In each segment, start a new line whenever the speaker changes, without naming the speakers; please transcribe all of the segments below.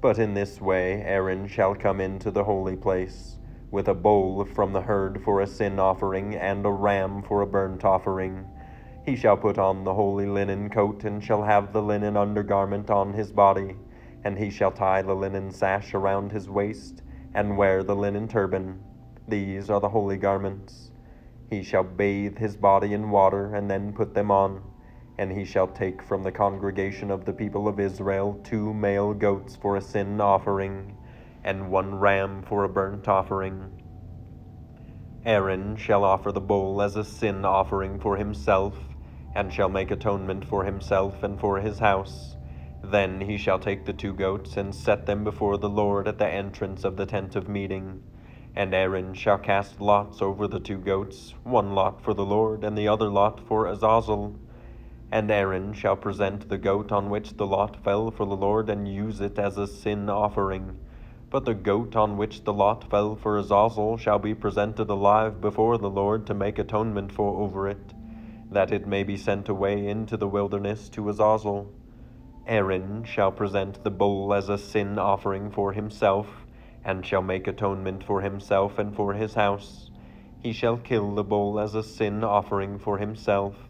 but in this way Aaron shall come into the holy place, with a bull from the herd for a sin offering, and a ram for a burnt offering. He shall put on the holy linen coat, and shall have the linen undergarment on his body, and he shall tie the linen sash around his waist, and wear the linen turban. These are the holy garments. He shall bathe his body in water, and then put them on and he shall take from the congregation of the people of Israel two male goats for a sin offering, and one ram for a burnt offering. Aaron shall offer the bull as a sin offering for himself, and shall make atonement for himself and for his house. Then he shall take the two goats and set them before the Lord at the entrance of the tent of meeting. And Aaron shall cast lots over the two goats, one lot for the Lord, and the other lot for Azazel and Aaron shall present the goat on which the lot fell for the Lord and use it as a sin offering. But the goat on which the lot fell for Azazel shall be presented alive before the Lord to make atonement for over it, that it may be sent away into the wilderness to Azazel. Aaron shall present the bull as a sin offering for himself, and shall make atonement for himself and for his house. He shall kill the bull as a sin offering for himself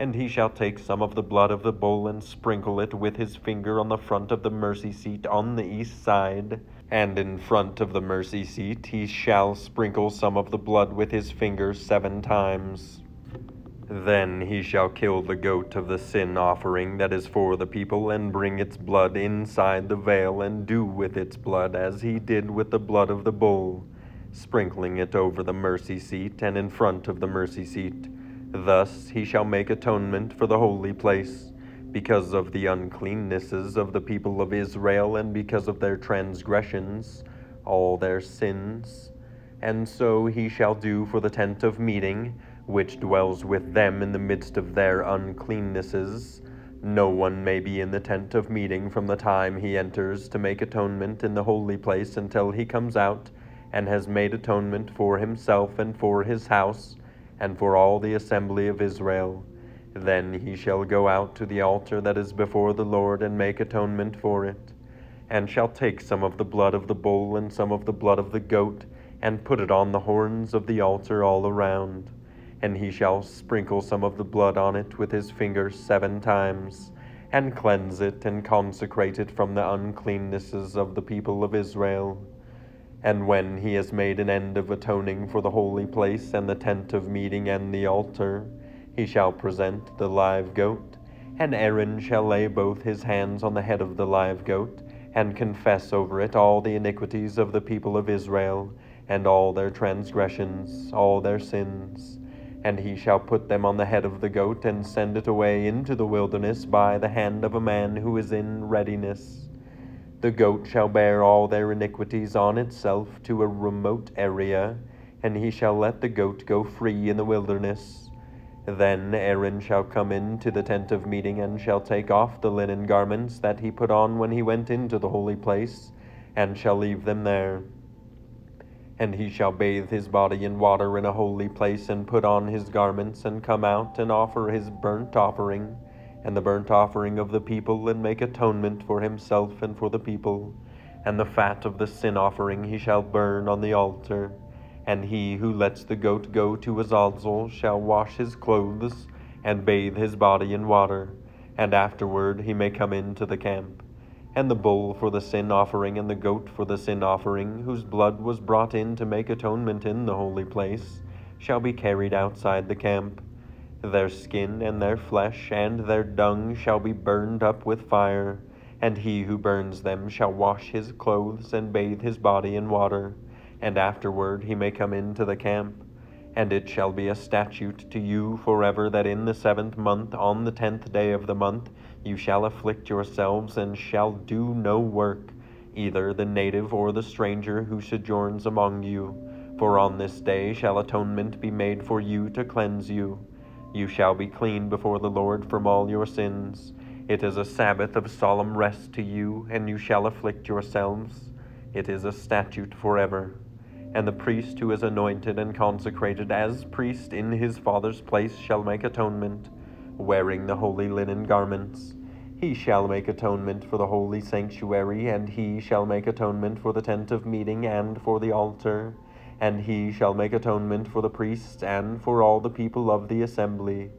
And he shall take some of the blood of the bull and sprinkle it with his finger on the front of the mercy seat on the east side and in front of the mercy seat he shall sprinkle some of the blood with his finger seven times. Then he shall kill the goat of the sin offering that is for the people, and bring its blood inside the veil, and do with its blood as he did with the blood of the bull, sprinkling it over the mercy seat and in front of the mercy seat. Thus he shall make atonement for the holy place because of the uncleannesses of the people of Israel, and because of their transgressions, all their sins. And so he shall do for the tent of meeting, which dwells with them in the midst of their uncleannesses. No one may be in the tent of meeting from the time he enters to make atonement in the holy place until he comes out and has made atonement for himself and for his house and for all the assembly of Israel. Then he shall go out to the altar that is before the Lord and make atonement for it, and shall take some of the blood of the bull and some of the blood of the goat, and put it on the horns of the altar all around. And he shall sprinkle some of the blood on it with his finger seven times, and cleanse it and consecrate it from the uncleannesses of the people of Israel. And when he has made an end of atoning for the holy place and the tent of meeting and the altar, he shall present the live goat, and Aaron shall lay both his hands on the head of the live goat, and confess over it all the iniquities of the people of Israel, and all their transgressions, all their sins. And he shall put them on the head of the goat, and send it away into the wilderness by the hand of a man who is in readiness. The goat shall bear all their iniquities on itself to a remote area, and he shall let the goat go free in the wilderness then Aaron shall come into the tent of meeting, and shall take off the linen garments that he put on when he went into the holy place, and shall leave them there. And he shall bathe his body in water in a holy place, and put on his garments, and come out and offer his burnt offering, and the burnt offering of the people, and make atonement for himself and for the people. And the fat of the sin offering he shall burn on the altar and he who lets the goat go to Azazel shall wash his clothes and bathe his body in water, and afterward he may come into the camp. And the bull for the sin offering and the goat for the sin offering, whose blood was brought in to make atonement in the holy place, shall be carried outside the camp. Their skin and their flesh and their dung shall be burned up with fire, and he who burns them shall wash his clothes and bathe his body in water, and afterward he may come into the camp. And it shall be a statute to you forever that in the seventh month, on the tenth day of the month, you shall afflict yourselves and shall do no work, either the native or the stranger who sojourns among you. For on this day shall atonement be made for you to cleanse you. You shall be clean before the Lord from all your sins. It is a Sabbath of solemn rest to you, and you shall afflict yourselves. It is a statute forever. And the priest who is anointed and consecrated as priest in his father's place shall make atonement, wearing the holy linen garments. He shall make atonement for the holy sanctuary, and he shall make atonement for the tent of meeting and for the altar and he shall make atonement for the priests and for all the people of the assembly.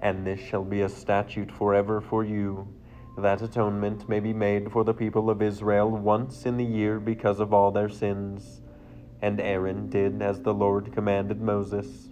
And this shall be a statute forever for you, that atonement may be made for the people of Israel once in the year because of all their sins. And Aaron did as the Lord commanded Moses.